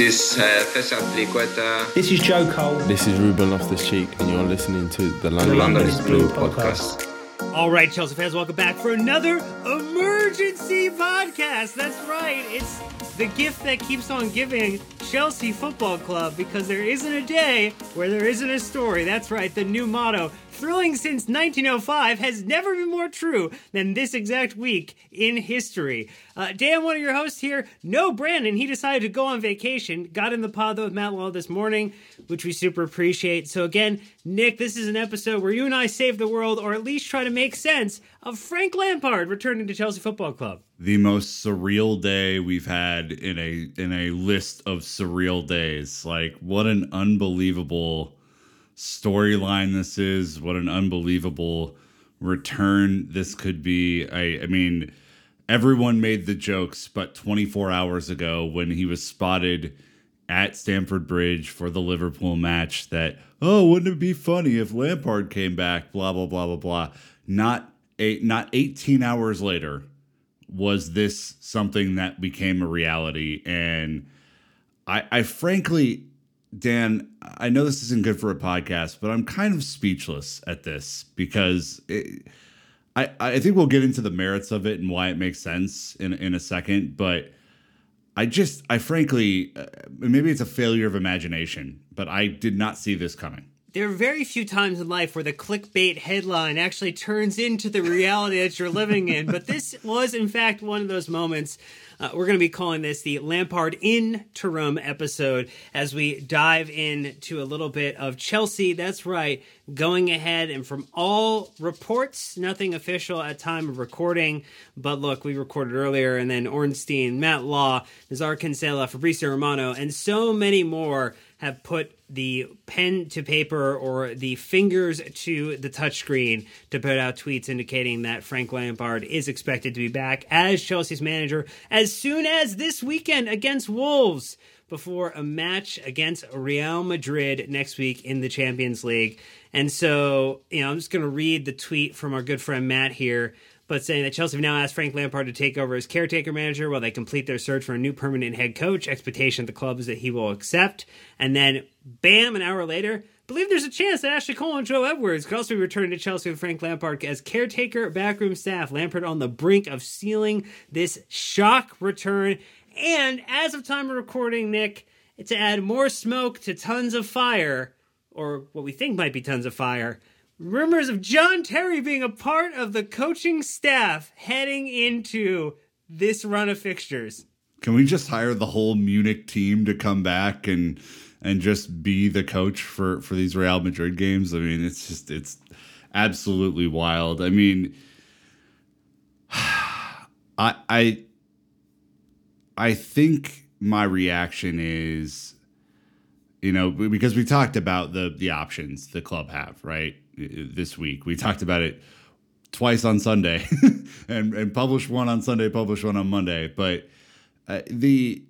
This uh, Festival Triqueta. This is Joe Cole. This is Ruben Loftus Cheek, and you're listening to the London, The London is is Blue Blue podcast. All right, Chelsea fans, welcome back for another emergency podcast. That's right. It's the gift that keeps on giving Chelsea Football Club because there isn't a day where there isn't a story. That's right. The new motto, thrilling since 1905, has never been more true than this exact week in history. Uh, Dan, one of your hosts here, no Brandon. He decided to go on vacation. Got in the pod though with Matt Law this morning, which we super appreciate. So again, Nick, this is an episode where you and I save the world, or at least try to make sense of Frank Lampard returning to Chelsea Football Club. the most surreal day we've had in a in a list of surreal days. Like what an unbelievable storyline this is. What an unbelievable return this could be. I I mean everyone made the jokes but 24 hours ago when he was spotted at Stamford Bridge for the Liverpool match that oh wouldn't it be funny if Lampard came back blah blah blah blah blah not eight not 18 hours later was this something that became a reality and i i frankly dan i know this isn't good for a podcast but i'm kind of speechless at this because it, i i think we'll get into the merits of it and why it makes sense in in a second but i just i frankly uh, maybe it's a failure of imagination but i did not see this coming There are very few times in life where the clickbait headline actually turns into the reality that you're living in, but this was, in fact, one of those moments. Uh, we're going to be calling this the Lampard in interim episode as we dive into a little bit of Chelsea. That's right, going ahead and from all reports, nothing official at time of recording. But look, we recorded earlier, and then Ornstein, Matt Law, Nizaar Kinsella, Fabrizio Romano, and so many more have put the pen to paper or the fingers to the touchscreen to put out tweets indicating that Frank Lampard is expected to be back as Chelsea's manager as soon as this weekend against Wolves before a match against Real Madrid next week in the Champions League. And so, you know, I'm just going to read the tweet from our good friend Matt here but saying that Chelsea have now asked Frank Lampard to take over as caretaker manager while they complete their search for a new permanent head coach. Expectation of the club is that he will accept. And then, bam, an hour later, believe there's a chance that Ashley Cole and Joe Edwards could also be returning to Chelsea with Frank Lampard as caretaker backroom staff. Lampard on the brink of sealing this shock return. And as of time of recording, Nick, to add more smoke to tons of fire, or what we think might be tons of fire, rumors of John Terry being a part of the coaching staff heading into this run of fixtures. Can we just hire the whole Munich team to come back and and just be the coach for for these Real Madrid games? I mean, it's just it's absolutely wild. I mean, I I I think my reaction is you know because we talked about the the options the club have right this week we talked about it twice on sunday and and published one on sunday published one on monday but uh, the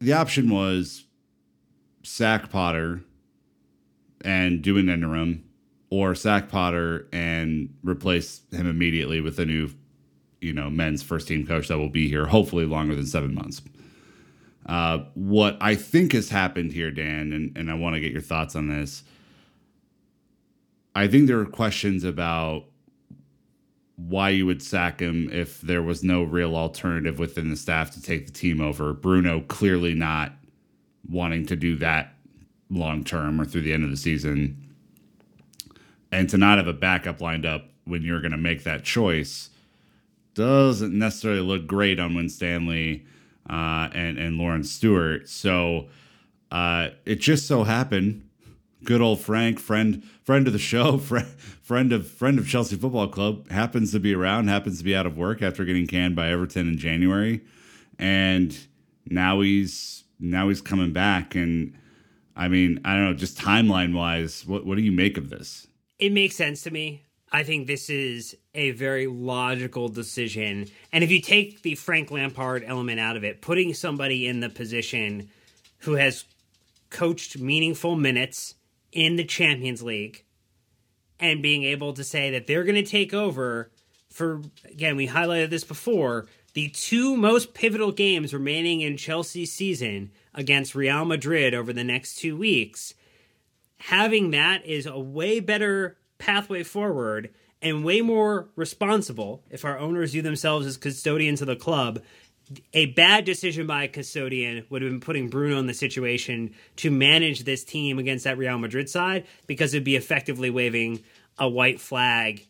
the option was sack potter and do an interim or sack potter and replace him immediately with a new you know men's first team coach that will be here hopefully longer than seven months uh, what I think has happened here, Dan, and, and I want to get your thoughts on this. I think there are questions about why you would sack him if there was no real alternative within the staff to take the team over. Bruno clearly not wanting to do that long term or through the end of the season. And to not have a backup lined up when you're going to make that choice doesn't necessarily look great on Winstanley uh, and and Laurence Stewart. So uh, it just so happened, good old Frank, friend friend of the show, friend friend of friend of Chelsea Football Club, happens to be around, happens to be out of work after getting canned by Everton in January, and now he's now he's coming back. And I mean, I don't know, just timeline wise, what what do you make of this? It makes sense to me. I think this is a very logical decision. And if you take the Frank Lampard element out of it, putting somebody in the position who has coached meaningful minutes in the Champions League and being able to say that they're going to take over for, again, we highlighted this before, the two most pivotal games remaining in Chelsea's season against Real Madrid over the next two weeks, having that is a way better pathway forward and way more responsible if our owners view themselves as custodians of the club. A bad decision by a custodian would have been putting Bruno in the situation to manage this team against that Real Madrid side because it'd be effectively waving a white flag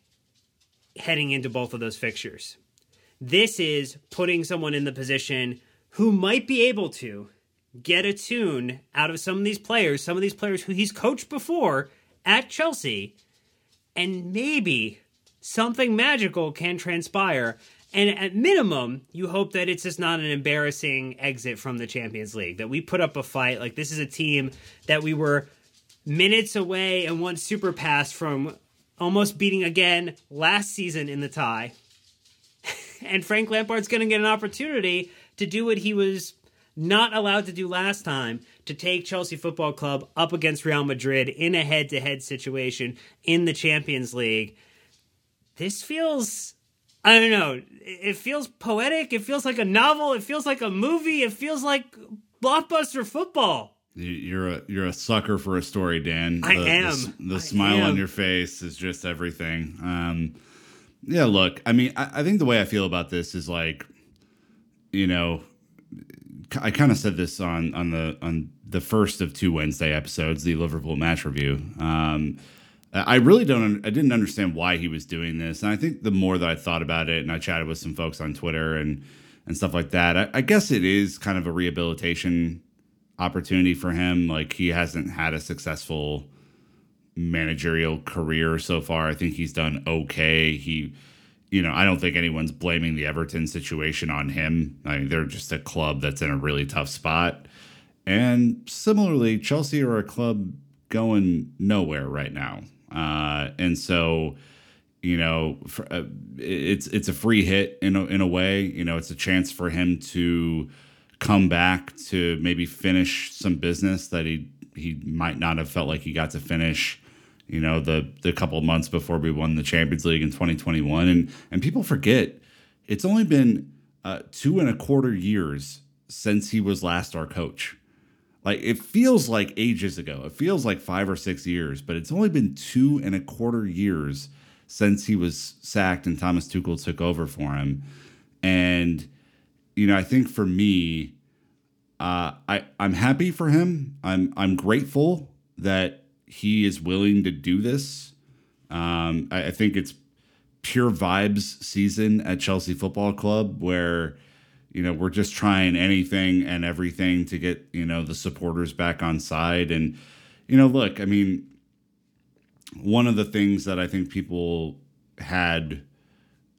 heading into both of those fixtures. This is putting someone in the position who might be able to get a tune out of some of these players, some of these players who he's coached before at Chelsea, and maybe something magical can transpire. And at minimum, you hope that it's just not an embarrassing exit from the Champions League, that we put up a fight. Like, this is a team that we were minutes away and one super pass from almost beating again last season in the tie. and Frank Lampard's going to get an opportunity to do what he was not allowed to do last time to take Chelsea Football Club up against Real Madrid in a head to head situation in the Champions League. This feels, I don't know, it feels poetic. It feels like a novel. It feels like a movie. It feels like blockbuster football. You're a you're a sucker for a story, Dan. I the, am. The, the I smile am. on your face is just everything. Um, yeah, look, I mean, I, I think the way I feel about this is like, you know, I kind of said this on on the on the first of two Wednesday episodes, the Liverpool match review. Um, I really don't. I didn't understand why he was doing this, and I think the more that I thought about it, and I chatted with some folks on Twitter and and stuff like that, I, I guess it is kind of a rehabilitation opportunity for him. Like he hasn't had a successful managerial career so far. I think he's done okay. He, you know, I don't think anyone's blaming the Everton situation on him. I mean, they're just a club that's in a really tough spot. And similarly, Chelsea are a club going nowhere right now. Uh, and so, you know, for, uh, it's it's a free hit in a, in a way. You know, it's a chance for him to come back to maybe finish some business that he he might not have felt like he got to finish. You know, the the couple months before we won the Champions League in 2021, and and people forget it's only been uh, two and a quarter years since he was last our coach. Like it feels like ages ago. It feels like five or six years, but it's only been two and a quarter years since he was sacked and Thomas Tuchel took over for him. And you know, I think for me, uh, I I'm happy for him. I'm I'm grateful that he is willing to do this. Um, I, I think it's pure vibes season at Chelsea Football Club where you know we're just trying anything and everything to get you know the supporters back on side. And you know look i mean one of the things that i think people had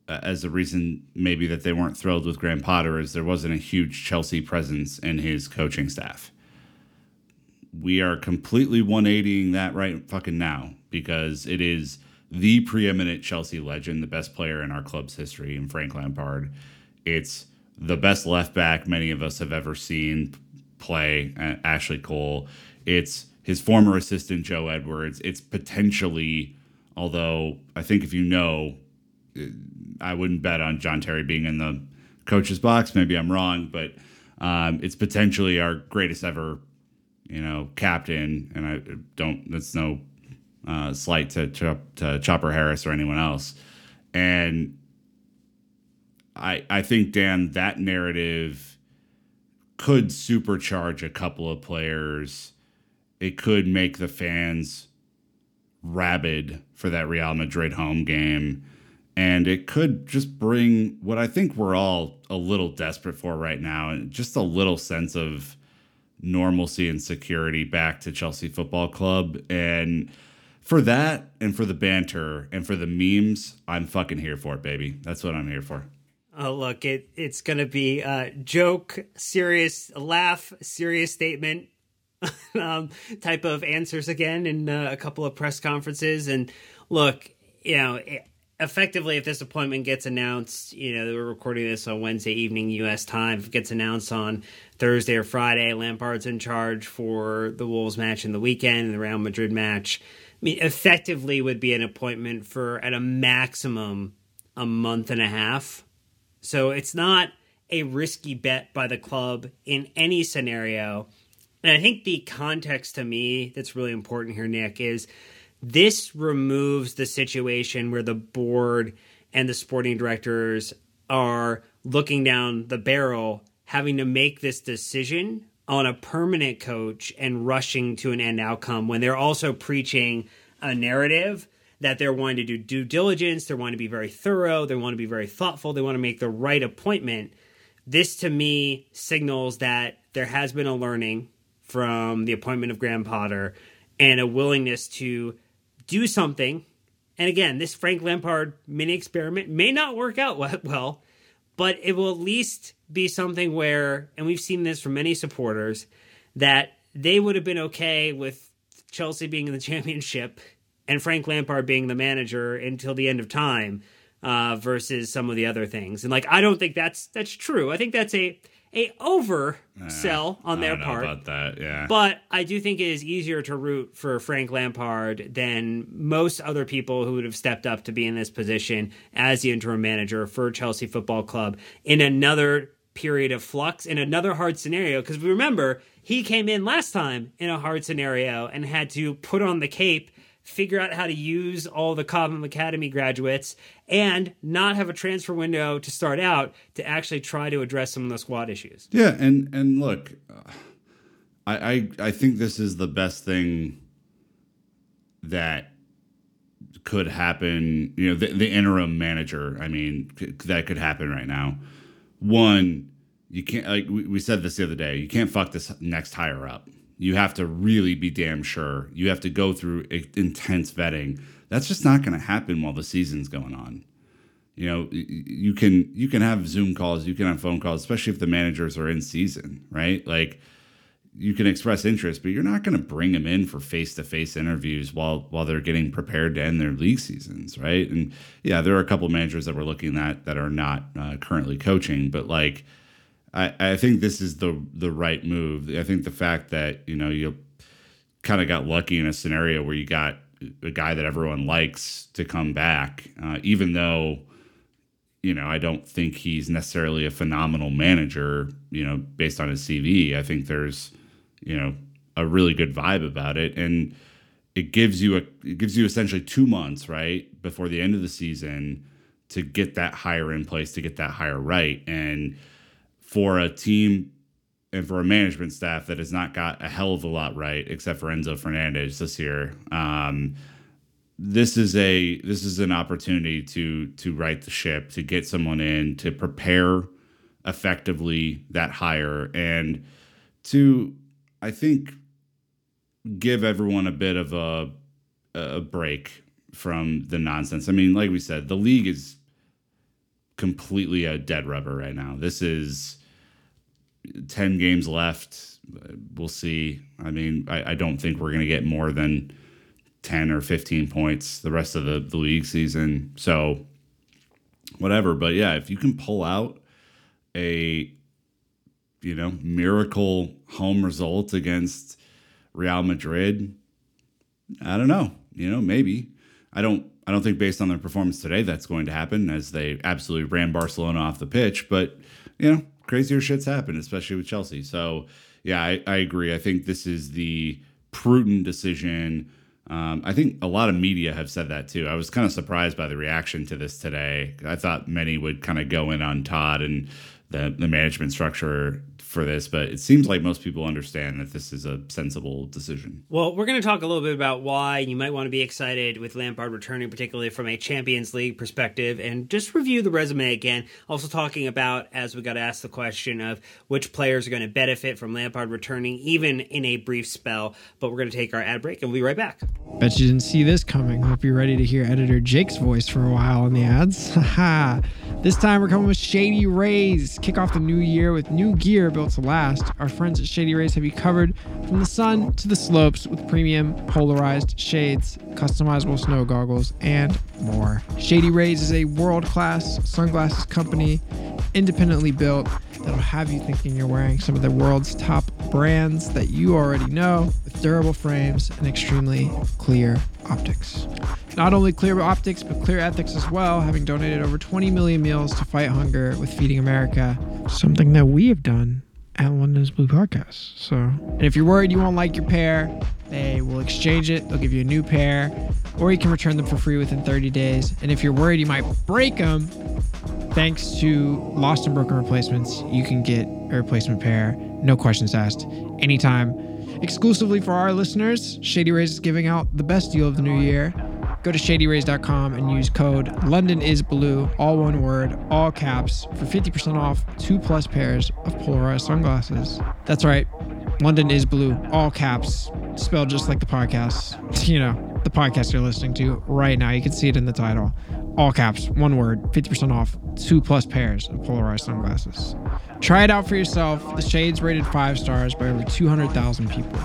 uh, as a reason maybe that they weren't thrilled with graham potter is there wasn't a huge chelsea presence in his coaching staff. We are completely 180ing that right fucking now because it is the preeminent chelsea legend the best player in our club's history in frank lampard. It's the best left back many of us have ever seen play, uh, Ashley Cole. It's his former assistant, Joe Edwards. It's potentially, although I think if you know, uh, I wouldn't bet on John Terry being in the coach's box. Maybe I'm wrong, but um, it's potentially our greatest ever, you know, captain. And I don't, that's no uh, slight to, to, to Chopper Harris or anyone else. And I I think Dan that narrative could supercharge a couple of players. It could make the fans rabid for that Real Madrid home game. And it could just bring what I think we're all a little desperate for right now, and just a little sense of normalcy and security back to Chelsea Football Club. And for that, and for the banter, and for the memes, I'm fucking here for it, baby. That's what I'm here for. Oh, look, it it's going to be a joke, serious laugh, serious statement um, type of answers again in uh, a couple of press conferences. And look, you know, effectively, if this appointment gets announced, you know, we're recording this on Wednesday evening U.S. time. If it gets announced on Thursday or Friday, Lampard's in charge for the Wolves match in the weekend and the Real Madrid match. I mean, effectively would be an appointment for at a maximum a month and a half. So it's not a risky bet by the club in any scenario. And I think the context to me that's really important here, Nick, is this removes the situation where the board and the sporting directors are looking down the barrel, having to make this decision on a permanent coach and rushing to an end outcome when they're also preaching a narrative that they're wanting to do due diligence, they're wanting to be very thorough, they want to be very thoughtful, they want to make the right appointment. This to me signals that there has been a learning from the appointment of Graham Potter and a willingness to do something. And again, this Frank Lampard mini experiment may not work out well, but it will at least be something where, and we've seen this from many supporters, that they would have been okay with Chelsea being in the championship and Frank Lampard being the manager until the end of time uh, versus some of the other things. And like, I don't think that's that's true. I think that's a a over sell on their part. About that, yeah. But I do think it is easier to root for Frank Lampard than most other people who would have stepped up to be in this position as the interim manager for Chelsea Football Club in another period of flux in another hard scenario because we remember he came in last time in a hard scenario and had to put on the cape figure out how to use all the Cobham Academy graduates, and not have a transfer window to start out to actually try to address some of the squad issues. Yeah, and and look, I I, I think this is the best thing that could happen. You know, the, the interim manager. I mean, that could happen right now. One, you can't like we, we said this the other day. You can't fuck this next higher up you have to really be damn sure. You have to go through intense vetting. That's just not going to happen while the season's going on. You know, you can you can have Zoom calls, you can have phone calls, especially if the managers are in season, right? Like you can express interest, but you're not going to bring them in for face to face interviews while while they're getting prepared to end their league seasons, right? And yeah, there are a couple managers that we're looking at that are not uh, currently coaching, but like I, I think this is the the right move. I think the fact that you know you kind of got lucky in a scenario where you got a guy that everyone likes to come back, uh, even though you know I don't think he's necessarily a phenomenal manager. You know, based on his CV, I think there's you know a really good vibe about it, and it gives you a it gives you essentially two months right before the end of the season to get that hire in place to get that hire right and for a team and for a management staff that has not got a hell of a lot right, except for Enzo Fernandez this year. Um, this is a this is an opportunity to to right the ship, to get someone in, to prepare effectively that hire, and to I think give everyone a bit of a a break from the nonsense. I mean, like we said, the league is completely a dead rubber right now. This is 10 games left. We'll see. I mean, I, I don't think we're going to get more than 10 or 15 points the rest of the, the league season. So, whatever. But yeah, if you can pull out a, you know, miracle home result against Real Madrid, I don't know. You know, maybe. I don't I don't think based on their performance today that's going to happen as they absolutely ran Barcelona off the pitch, but you know, crazier shits happen, especially with Chelsea. So yeah, I, I agree. I think this is the prudent decision. Um, I think a lot of media have said that too. I was kind of surprised by the reaction to this today. I thought many would kind of go in on Todd and the the management structure for this, but it seems like most people understand that this is a sensible decision. Well, we're going to talk a little bit about why you might want to be excited with Lampard returning, particularly from a Champions League perspective, and just review the resume again. Also, talking about, as we got asked the question of which players are going to benefit from Lampard returning, even in a brief spell. But we're going to take our ad break and we'll be right back. Bet you didn't see this coming. Hope you're ready to hear editor Jake's voice for a while in the ads. Haha. this time we're coming with Shady Rays. Kick off the new year with new gear built to last. Our friends at Shady Rays have you covered from the sun to the slopes with premium polarized shades, customizable snow goggles, and more. Shady Rays is a world class sunglasses company, independently built, that'll have you thinking you're wearing some of the world's top brands that you already know with durable frames and extremely clear optics. Not only clear optics, but clear ethics as well, having donated over 20 million meals to fight hunger with Feeding America, something that we have done at London's Blue Podcast. So, and if you're worried you won't like your pair, they will exchange it. They'll give you a new pair, or you can return them for free within 30 days. And if you're worried you might break them, thanks to Lost and Broken Replacements, you can get a replacement pair, no questions asked, anytime. Exclusively for our listeners, Shady Rays is giving out the best deal of the new year. Go to shadyrays.com and use code London is blue, all one word, all caps, for 50% off two plus pairs of polarized sunglasses. That's right, London is blue, all caps, spelled just like the podcast. You know, the podcast you're listening to right now. You can see it in the title. All caps, one word, 50% off, two plus pairs of polarized sunglasses. Try it out for yourself. The shade's rated five stars by over 200,000 people.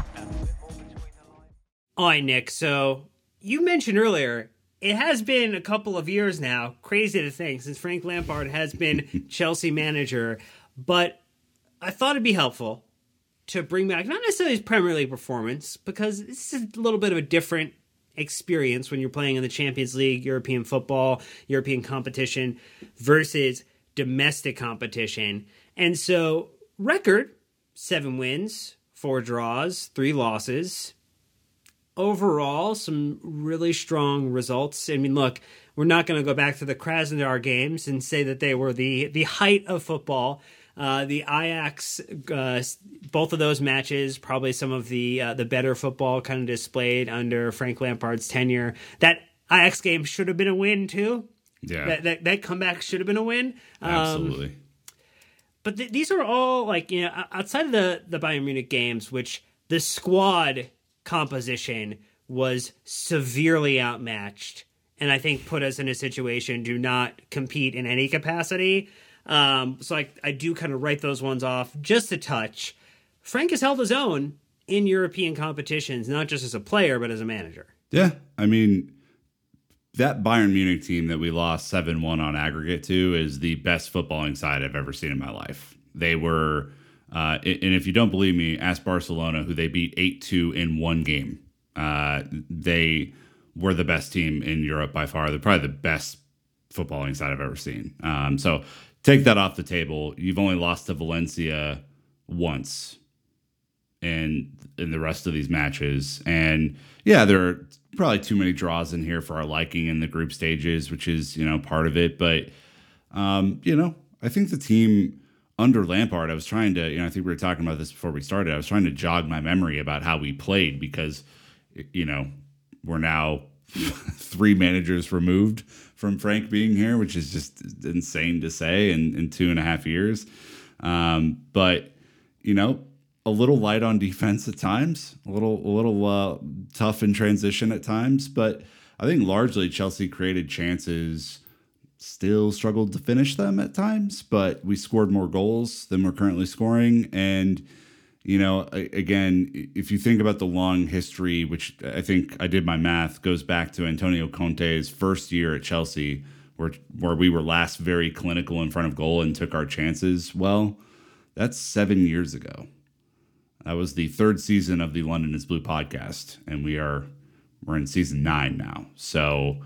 All right, Nick. So you mentioned earlier it has been a couple of years now, crazy to think, since Frank Lampard has been Chelsea manager. But I thought it'd be helpful to bring back not necessarily his Premier League performance, because this is a little bit of a different experience when you're playing in the Champions League, European football, European competition versus domestic competition. And so, record seven wins, four draws, three losses. Overall, some really strong results. I mean, look, we're not going to go back to the Krasnodar games and say that they were the the height of football. Uh, the Ajax, uh, both of those matches, probably some of the uh, the better football kind of displayed under Frank Lampard's tenure. That Ajax game should have been a win too. Yeah, that that, that comeback should have been a win. Um, absolutely. but th- these are all like you know outside of the the Bayern Munich games, which the squad composition was severely outmatched, and I think put us in a situation to not compete in any capacity. Um, so I, I do kind of write those ones off just a touch. Frank has held his own in European competitions, not just as a player, but as a manager. Yeah. I mean, that Bayern Munich team that we lost 7 1 on aggregate to is the best footballing side I've ever seen in my life. They were, uh, and if you don't believe me, ask Barcelona, who they beat 8 2 in one game. Uh, they were the best team in Europe by far. They're probably the best footballing side I've ever seen. Um, so take that off the table. You've only lost to Valencia once in in the rest of these matches. And yeah, there are probably too many draws in here for our liking in the group stages, which is, you know, part of it. But um, you know, I think the team under Lampard, I was trying to, you know, I think we were talking about this before we started. I was trying to jog my memory about how we played because, you know, we're now three managers removed from Frank being here, which is just insane to say in, in two and a half years. Um, but you know, a little light on defense at times, a little a little uh, tough in transition at times. But I think largely Chelsea created chances, still struggled to finish them at times. But we scored more goals than we're currently scoring, and you know, again, if you think about the long history, which I think I did my math, goes back to Antonio Conte's first year at Chelsea, where where we were last very clinical in front of goal and took our chances well. That's seven years ago. That was the third season of the London is Blue podcast, and we are we're in season nine now. So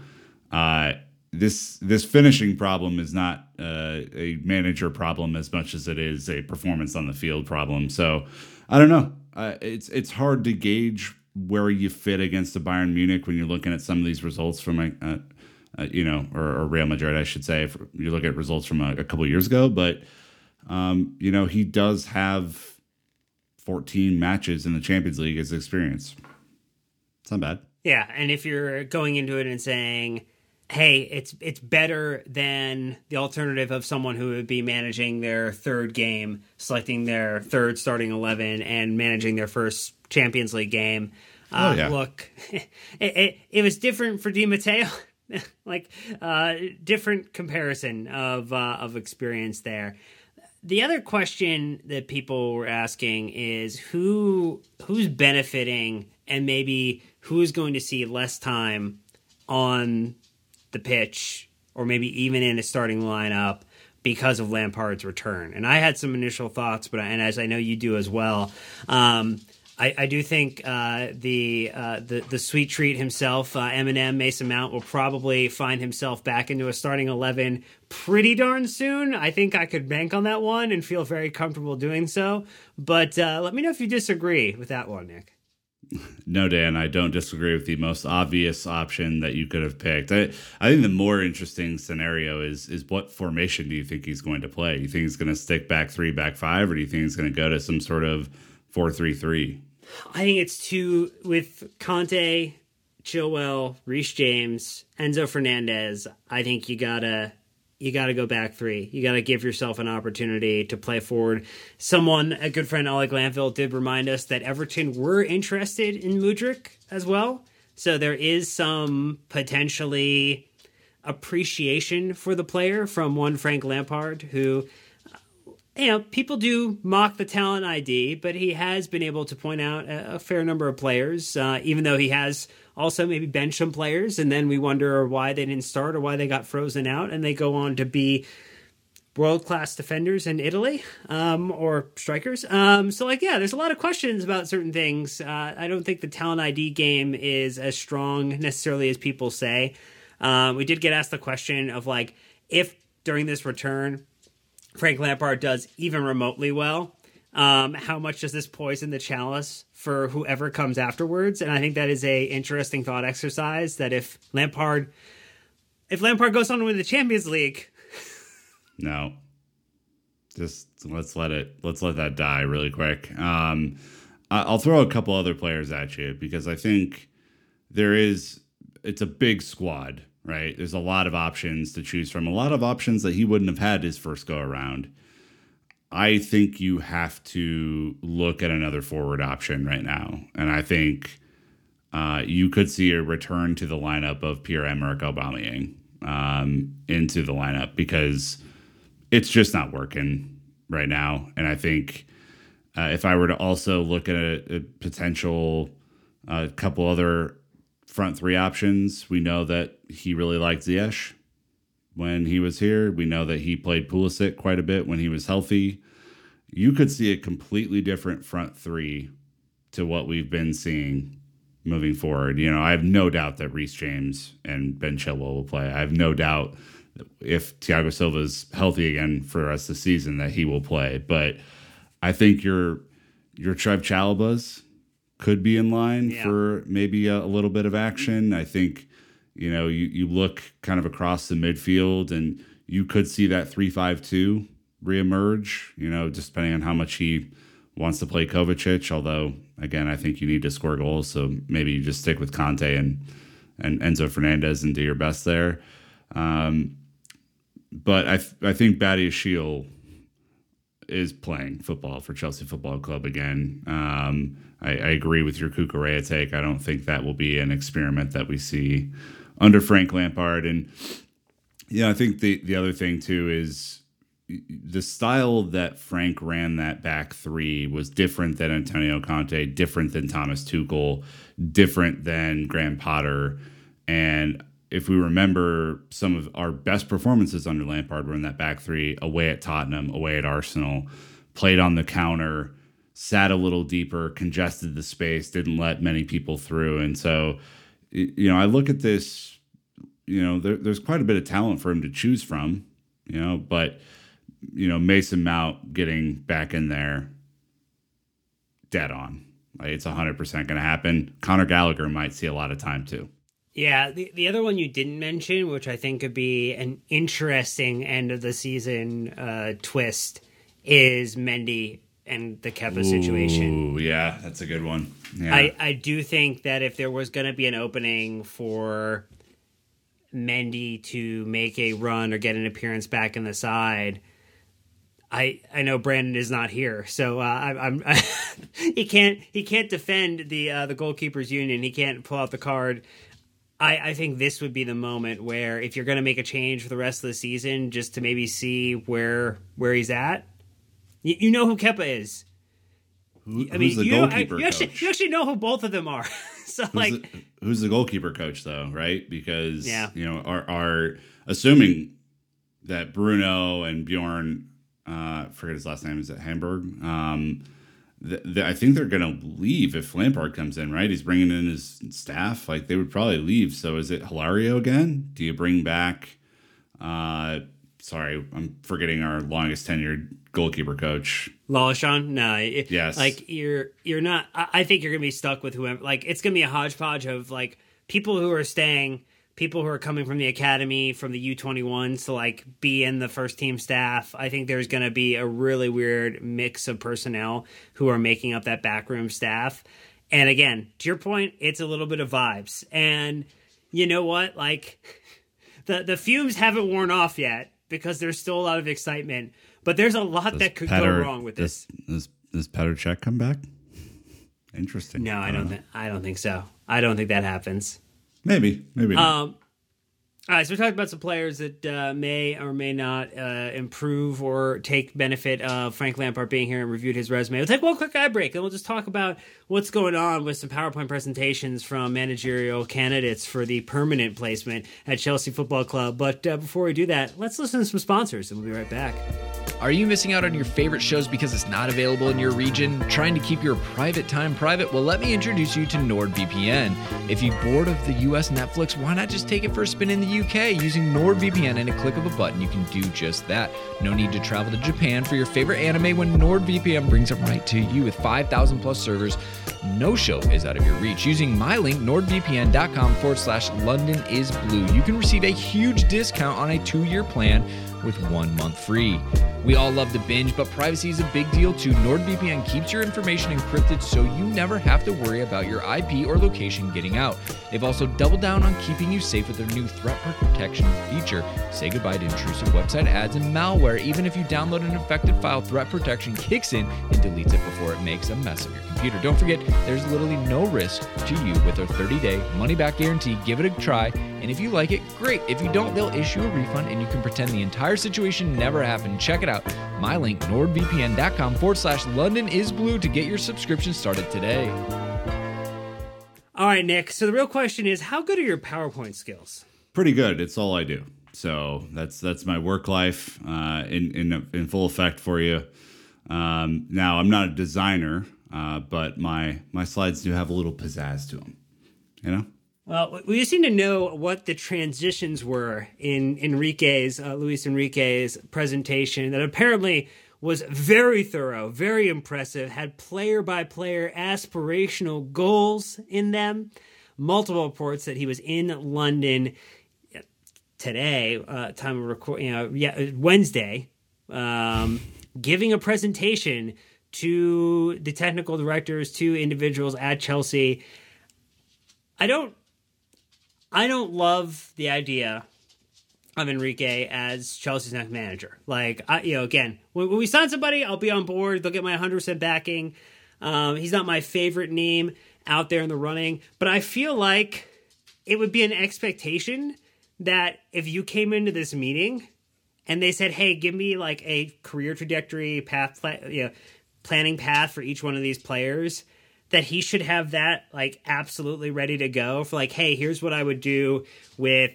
uh, this this finishing problem is not uh, a manager problem as much as it is a performance on the field problem. So I don't know. Uh, it's it's hard to gauge where you fit against the Bayern Munich when you're looking at some of these results from a, you know or, or, Real Madrid, I should say. If you look at results from a, a couple years ago, but um, you know he does have 14 matches in the Champions League as experience. It's not bad. Yeah, and if you're going into it and saying hey, it's it's better than the alternative of someone who would be managing their third game, selecting their third starting eleven, and managing their first Champions League game. Uh, oh, yeah. Look, it, it, it, was different for Di Matteo, like uh, different comparison of uh, of experience there. The other question that people were asking is who who's benefiting and maybe who's going to see less time on the pitch or maybe even in a starting lineup because of Lampard's return. And I had some initial thoughts, but and as I know you do as well. Um, I, I, do think uh, the, uh, the the sweet treat himself, uh, Eminem Mason Mount, will probably find himself back into a starting eleven pretty darn soon. I think I could bank on that one and feel very comfortable doing so. But uh, let me know if you disagree with that one, Nick. No, Dan, I don't disagree with the most obvious option that you could have picked. I, I think the more interesting scenario is is what formation do you think he's going to play? You think he's going to stick back three, back five, or do you think he's going to go to some sort of four three three? I think it's two with Kanté, Chilwell, Reece James, Enzo Fernandez. I think you gotta you got to go back three. You got to give yourself an opportunity to play forward. Someone, a good friend, Ollie Glanville, did remind us that Everton were interested in Mudryk as well. So there is some potentially appreciation for the player from one Frank Lampard, who, you know, people do mock the talent ID, but he has been able to point out a, a fair number of players, uh, even though he has also maybe bench some players, and then we wonder why they didn't start or why they got frozen out, and they go on to be world class defenders in Italy um, or strikers. Um, so, like, yeah, there's a lot of questions about certain things. Uh, I don't think the talent ID game is as strong necessarily as people say. Um, we did get asked the question of like if during this return Frank Lampard does even remotely well, um, how much does this poison the chalice for whoever comes afterwards? And I think that is a interesting thought exercise. That if Lampard, if Lampard goes on to win the Champions League, no, just let's let it let's let that die really quick. Um, I'll throw a couple other players at you because I think there is it's a big squad, right? There's a lot of options to choose from, a lot of options that he wouldn't have had his first go around. I think you have to look at another forward option right now. And I think uh, you could see a return to the lineup of Pierre Emerick Aubameyang um, into the lineup because it's just not working right now. And I think uh, if I were to also look at a, a potential a uh, couple other front three options, we know that he really liked Ziyech when he was here. We know that he played Pulisic quite a bit when he was healthy. You could see a completely different front three to what we've been seeing moving forward. You know, I have no doubt that Reece James and Ben Chilwell will play. I have no doubt if Thiago Silva's healthy again for us this season that he will play. But I think your your Trev Chalobahs could be in line yeah. for maybe a, a, little bit of action. I think you know, you, you look kind of across the midfield and you could see that 3 5 2 reemerge, you know, just depending on how much he wants to play Kovacic. Although, again, I think you need to score goals. So maybe you just stick with Kanté and, and Enzo Fernandez and do your best there. Um, but I, th- I think Badiashile is playing football for Chelsea Football Club again. Um, I, I, agree with your Cucurella take. I don't think that will be an experiment that we see under Frank Lampard. And yeah, I think the the other thing too is the style that Frank ran that back three was different than Antonio Conte, different than Thomas Tuchel, different than Graham Potter. And if we remember, some of our best performances under Lampard were in that back three away at Tottenham, away at Arsenal, played on the counter, sat a little deeper, congested the space, didn't let many people through. And so you know, I look at this, you know, there, there's quite a bit of talent for him to choose from, you know, but, you know, Mason Mount getting back in there dead on. Like it's 100% going to happen. Conor Gallagher might see a lot of time too. Yeah, the, the other one you didn't mention, which I think could be an interesting end of the season uh, twist, is Mendy and the Kepa situation. Yeah, that's a good one. Yeah. I, I do think that if there was going to be an opening for Mendy to make a run or get an appearance back in the side, I I know Brandon is not here, so uh, I, am I, he can't he can't defend the uh, the goalkeepers union. He can't pull out the card. I, I think this would be the moment where if you're going to make a change for the rest of the season, just to maybe see where where he's at, you, you know who Kepa is. Who, I mean, you, I, you, actually, you actually know who both of them are. so who's like, the, who's the goalkeeper coach though? Right? Because yeah. you know, are are assuming that Bruno and Bjorn, uh, forget his last name, is it Hamberg? Um, th- th- I think they're going to leave if Lampard comes in, right? He's bringing in his staff. Like they would probably leave. So is it Hilario again? Do you bring back? Uh, sorry, I'm forgetting our longest tenured goalkeeper coach. Lollichon? No. it- Yes. Like you're you're not I I think you're gonna be stuck with whoever like it's gonna be a hodgepodge of like people who are staying, people who are coming from the academy, from the U twenty ones to like be in the first team staff. I think there's gonna be a really weird mix of personnel who are making up that backroom staff. And again, to your point, it's a little bit of vibes. And you know what? Like the the fumes haven't worn off yet because there's still a lot of excitement. But there's a lot that could go wrong with this. Does, does Petr Cech come back? Interesting. No, I don't. Th- I don't think so. I don't think that happens. Maybe, maybe. not. Um, all right, so we talked about some players that uh, may or may not uh, improve or take benefit of Frank Lampard being here and reviewed his resume. We'll take one quick eye break, and we'll just talk about what's going on with some PowerPoint presentations from managerial candidates for the permanent placement at Chelsea Football Club. But uh, before we do that, let's listen to some sponsors, and we'll be right back. Are you missing out on your favorite shows because it's not available in your region? Trying to keep your private time private? Well, let me introduce you to NordVPN. If you're bored of the US Netflix, why not just take it for a spin in the UK? Using NordVPN and a click of a button, you can do just that. No need to travel to Japan for your favorite anime when NordVPN brings it right to you with 5,000 plus servers. No show is out of your reach. Using my link, nordvpn.com forward slash London is blue, you can receive a huge discount on a two year plan with one month free. We all love to binge, but privacy is a big deal too. NordVPN keeps your information encrypted so you never have to worry about your IP or location getting out. They've also doubled down on keeping you safe with their new threat protection feature. Say goodbye to intrusive website ads and malware. Even if you download an infected file, threat protection kicks in and deletes it before it makes a mess of your computer. Don't forget, there's literally no risk to you with their 30 day money back guarantee. Give it a try. And if you like it, great. If you don't, they'll issue a refund and you can pretend the entire situation never happened. Check it out. My link, nordvpn.com forward slash London is blue to get your subscription started today. All right, Nick. So the real question is, how good are your PowerPoint skills? Pretty good. It's all I do. So that's that's my work life uh, in in in full effect for you. Um, now I'm not a designer, uh, but my my slides do have a little pizzazz to them. You know. Well, we just need to know what the transitions were in Enrique's, uh, Luis Enrique's presentation that apparently was very thorough, very impressive, had player by player aspirational goals in them. Multiple reports that he was in London today, uh, time of record, you know, yeah, Wednesday, um, giving a presentation to the technical directors, to individuals at Chelsea. I don't I don't love the idea of Enrique as Chelsea's next manager. Like, I, you know, again, when, when we sign somebody, I'll be on board. They'll get my 100% backing. Um, he's not my favorite name out there in the running, but I feel like it would be an expectation that if you came into this meeting and they said, "Hey, give me like a career trajectory path, you know, planning path for each one of these players," that he should have that like absolutely ready to go for like, "Hey, here's what I would do with."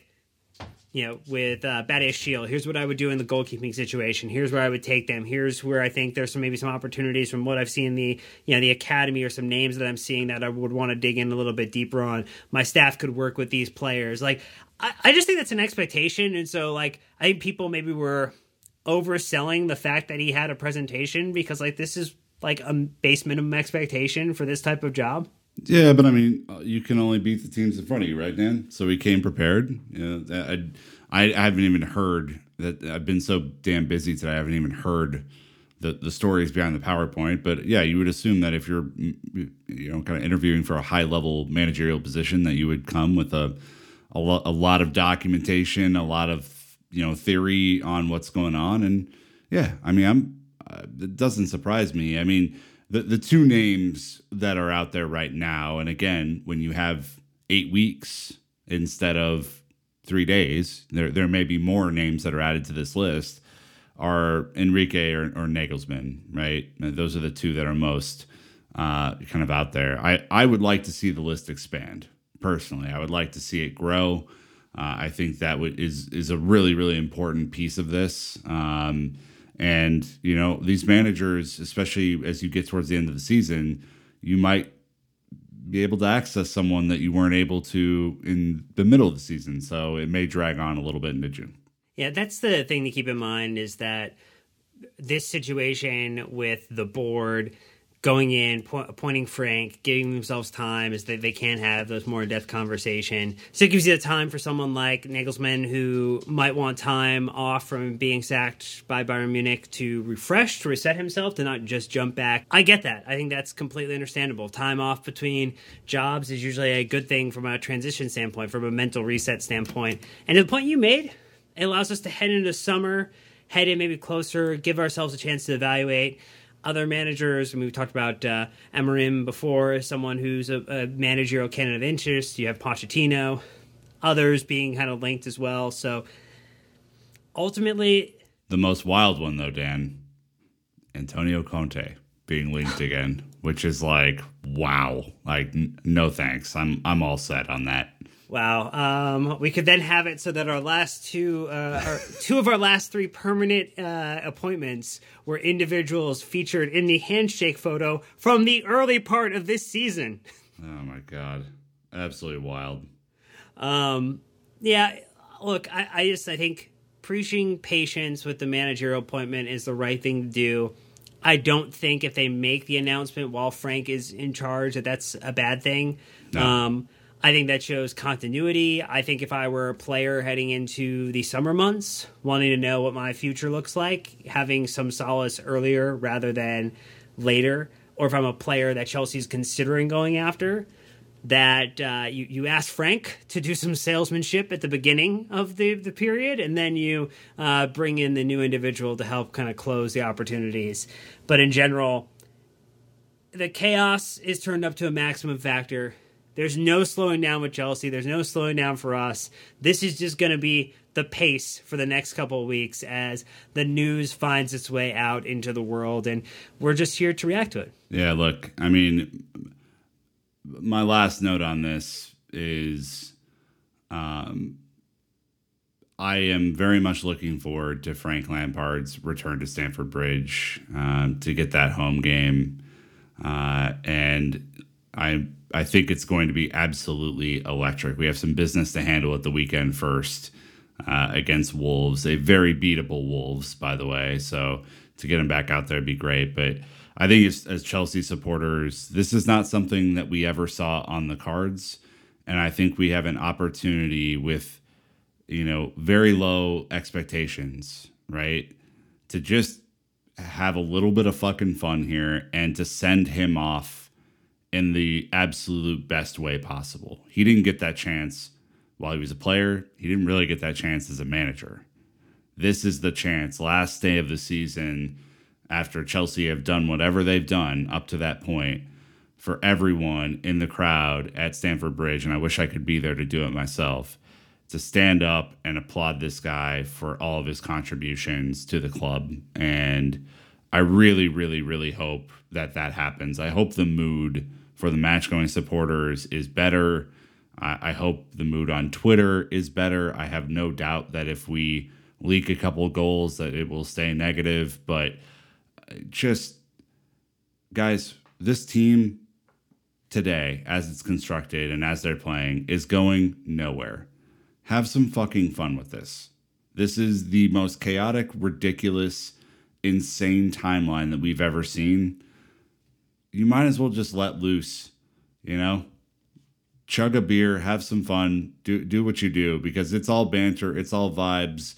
You know, with uh, Badiashile, here's what I would do in the goalkeeping situation. Here's where I would take them. Here's where I think there's some maybe some opportunities from what I've seen the you know the academy or some names that I'm seeing that I would want to dig in a little bit deeper on. My staff could work with these players. Like I, I just think that's an expectation, and so like I think people maybe were overselling the fact that he had a presentation because like this is like a base minimum expectation for this type of job. Yeah, but I mean, uh, you can only beat the teams in front of you, right, Dan? So we came prepared. You know, I, I, haven't even heard that. I've been so damn busy today. I haven't even heard the the stories behind the PowerPoint. But yeah, you would assume that if you're, you know, kind of interviewing for a high level managerial position, that you would come with a a, lo- a lot of documentation, a lot of you know theory on what's going on, and yeah, I mean, I'm. Uh, it doesn't surprise me. I mean the the two names that are out there right now, and again, when you have eight weeks instead of three days, there there may be more names that are added to this list. Are Enrique or, or Nagelsmann, right? Those are the two that are most uh, kind of out there. I I would like to see the list expand personally. I would like to see it grow. Uh, I think that would, is is a really really important piece of this. Um, and you know these managers, especially as you get towards the end of the season, you might be able to access someone that you weren't able to in the middle of the season. So it may drag on a little bit into June. Yeah, that's the thing to keep in mind is that this situation with the board going in, po- appointing Frank, giving themselves time is that they can have those more in-depth conversation. So it gives you the time for someone like Nagelsmann who might want time off from being sacked by Bayern Munich to refresh, to reset himself, to not just jump back. I get that. I think that's completely understandable. Time off between jobs is usually a good thing from a transition standpoint, from a mental reset standpoint. And the point you made, it allows us to head into summer, head in maybe closer, give ourselves a chance to evaluate other managers. I mean, we talked about uh, before, someone who's a, a managerial candidate of interest. You have Pochettino, others being kind of linked as well. So ultimately, The most wild one though, Dan, Antonio Conte being linked again, which is like wow, like n- no thanks. I'm I'm all set on that. Wow. Um, we could then have it so that our last two, uh, our, two of our last three permanent uh, appointments were individuals featured in the handshake photo from the early part of this season. Oh my god, absolutely wild. Um, yeah, look, I, I just I think preaching patience with the managerial appointment is the right thing to do. I don't think if they make the announcement while Frank is in charge that that's a bad thing. No. Um, I think that shows continuity. I think if I were a player heading into the summer months, wanting to know what my future looks like, having some solace earlier rather than later, or if I'm a player that Chelsea's considering going after, that uh, you, you ask Frank to do some salesmanship at the beginning of the, the period, and then you uh, bring in the new individual to help kind of close the opportunities. But in general, the chaos is turned up to a maximum factor. There's no slowing down with Chelsea. There's no slowing down for us. This is just going to be the pace for the next couple of weeks as the news finds its way out into the world, and we're just here to react to it. Yeah, look, I mean, my last note on this is um, I am very much looking forward to Frank Lampard's return to Stamford Bridge um, to get that home game. Uh, and I I think it's going to be absolutely electric. We have some business to handle at the weekend first uh, against Wolves, a very beatable Wolves, by the way. So to get them back out there would be great. But I think as, as Chelsea supporters, this is not something that we ever saw on the cards, and I think we have an opportunity with you know very low expectations, right? To just have a little bit of fucking fun here and to send him off in the absolute best way possible. He didn't get that chance while he was a player. He didn't really get that chance as a manager. This is the chance, last day of the season, after Chelsea have done whatever they've done up to that point, for everyone in the crowd at Stamford Bridge, and I wish I could be there to do it myself, to stand up and applaud this guy for all of his contributions to the club. And I really, really, really hope that that happens. I hope the mood for the match going supporters is better. I, I hope the mood on Twitter is better. I have no doubt that if we leak a couple goals, that it will stay negative. But uh, just, guys, this team today, as it's constructed and as they're playing, is going nowhere. Have some fucking fun with this. This is the most chaotic, ridiculous, insane timeline that we've ever seen. You might as well just let loose, you know? Chug a beer, have some fun, do do what you do because it's all banter, it's all vibes.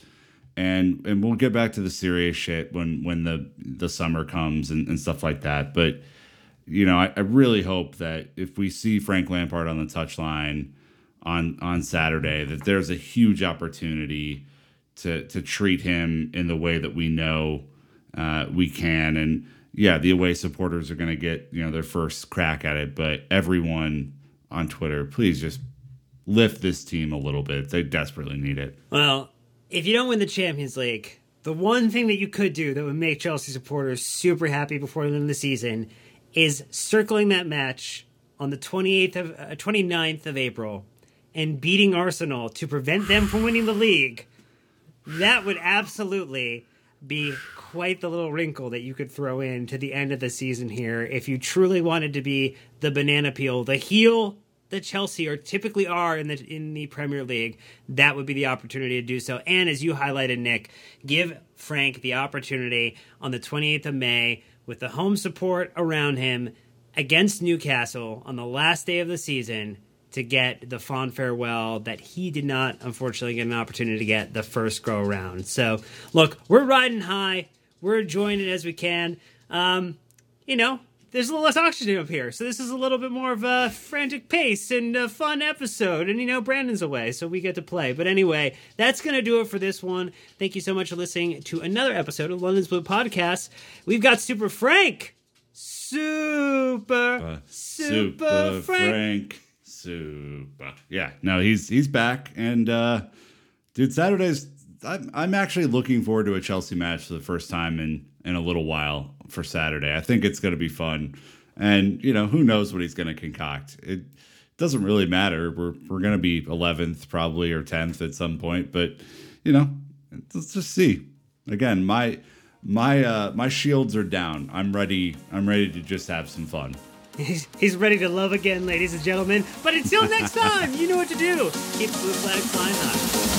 And and we'll get back to the serious shit when when the the summer comes and, and stuff like that. But you know, I, I really hope that if we see Frank Lampard on the touchline on on Saturday, that there's a huge opportunity to to treat him in the way that we know uh, we can. And yeah, the away supporters are going to get you know their first crack at it, but everyone on Twitter, please just lift this team a little bit. They desperately need it. Well, if you don't win the Champions League, the one thing that you could do that would make Chelsea supporters super happy before the end of the season is circling that match on the 28th of uh, 29th of April and beating Arsenal to prevent them from winning the league, that would absolutely be quite the little wrinkle that you could throw in to the end of the season here if you truly wanted to be the banana peel, the heel that Chelsea are typically are in the in the Premier League, that would be the opportunity to do so. And as you highlighted, Nick, give Frank the opportunity on the 28th of May with the home support around him against Newcastle on the last day of the season to get the fond farewell that he did not unfortunately get an opportunity to get the first go around. So look, we're riding high. We're enjoying it as we can. Um, you know, there's a little less oxygen up here, so this is a little bit more of a frantic pace and a fun episode. And you know, Brandon's away, so we get to play. But anyway, that's gonna do it for this one. Thank you so much for listening to another episode of London's Blue Podcast. We've got Super Frank, Super, Uh, Super, Frank. Frank. Super. Yeah, no, he's he's back, and uh, dude, Saturdays. I'm I'm actually looking forward to a Chelsea match for the first time in in a little while for Saturday. I think it's going to be fun, and you know who knows what he's going to concoct. It doesn't really matter. We're we're going to be 11th probably or 10th at some point, but you know, let's just see. Again, my my uh my shields are down. I'm ready. I'm ready to just have some fun. He's, he's ready to love again, ladies and gentlemen. But until next time, you know what to do. Keep blue flag flying high.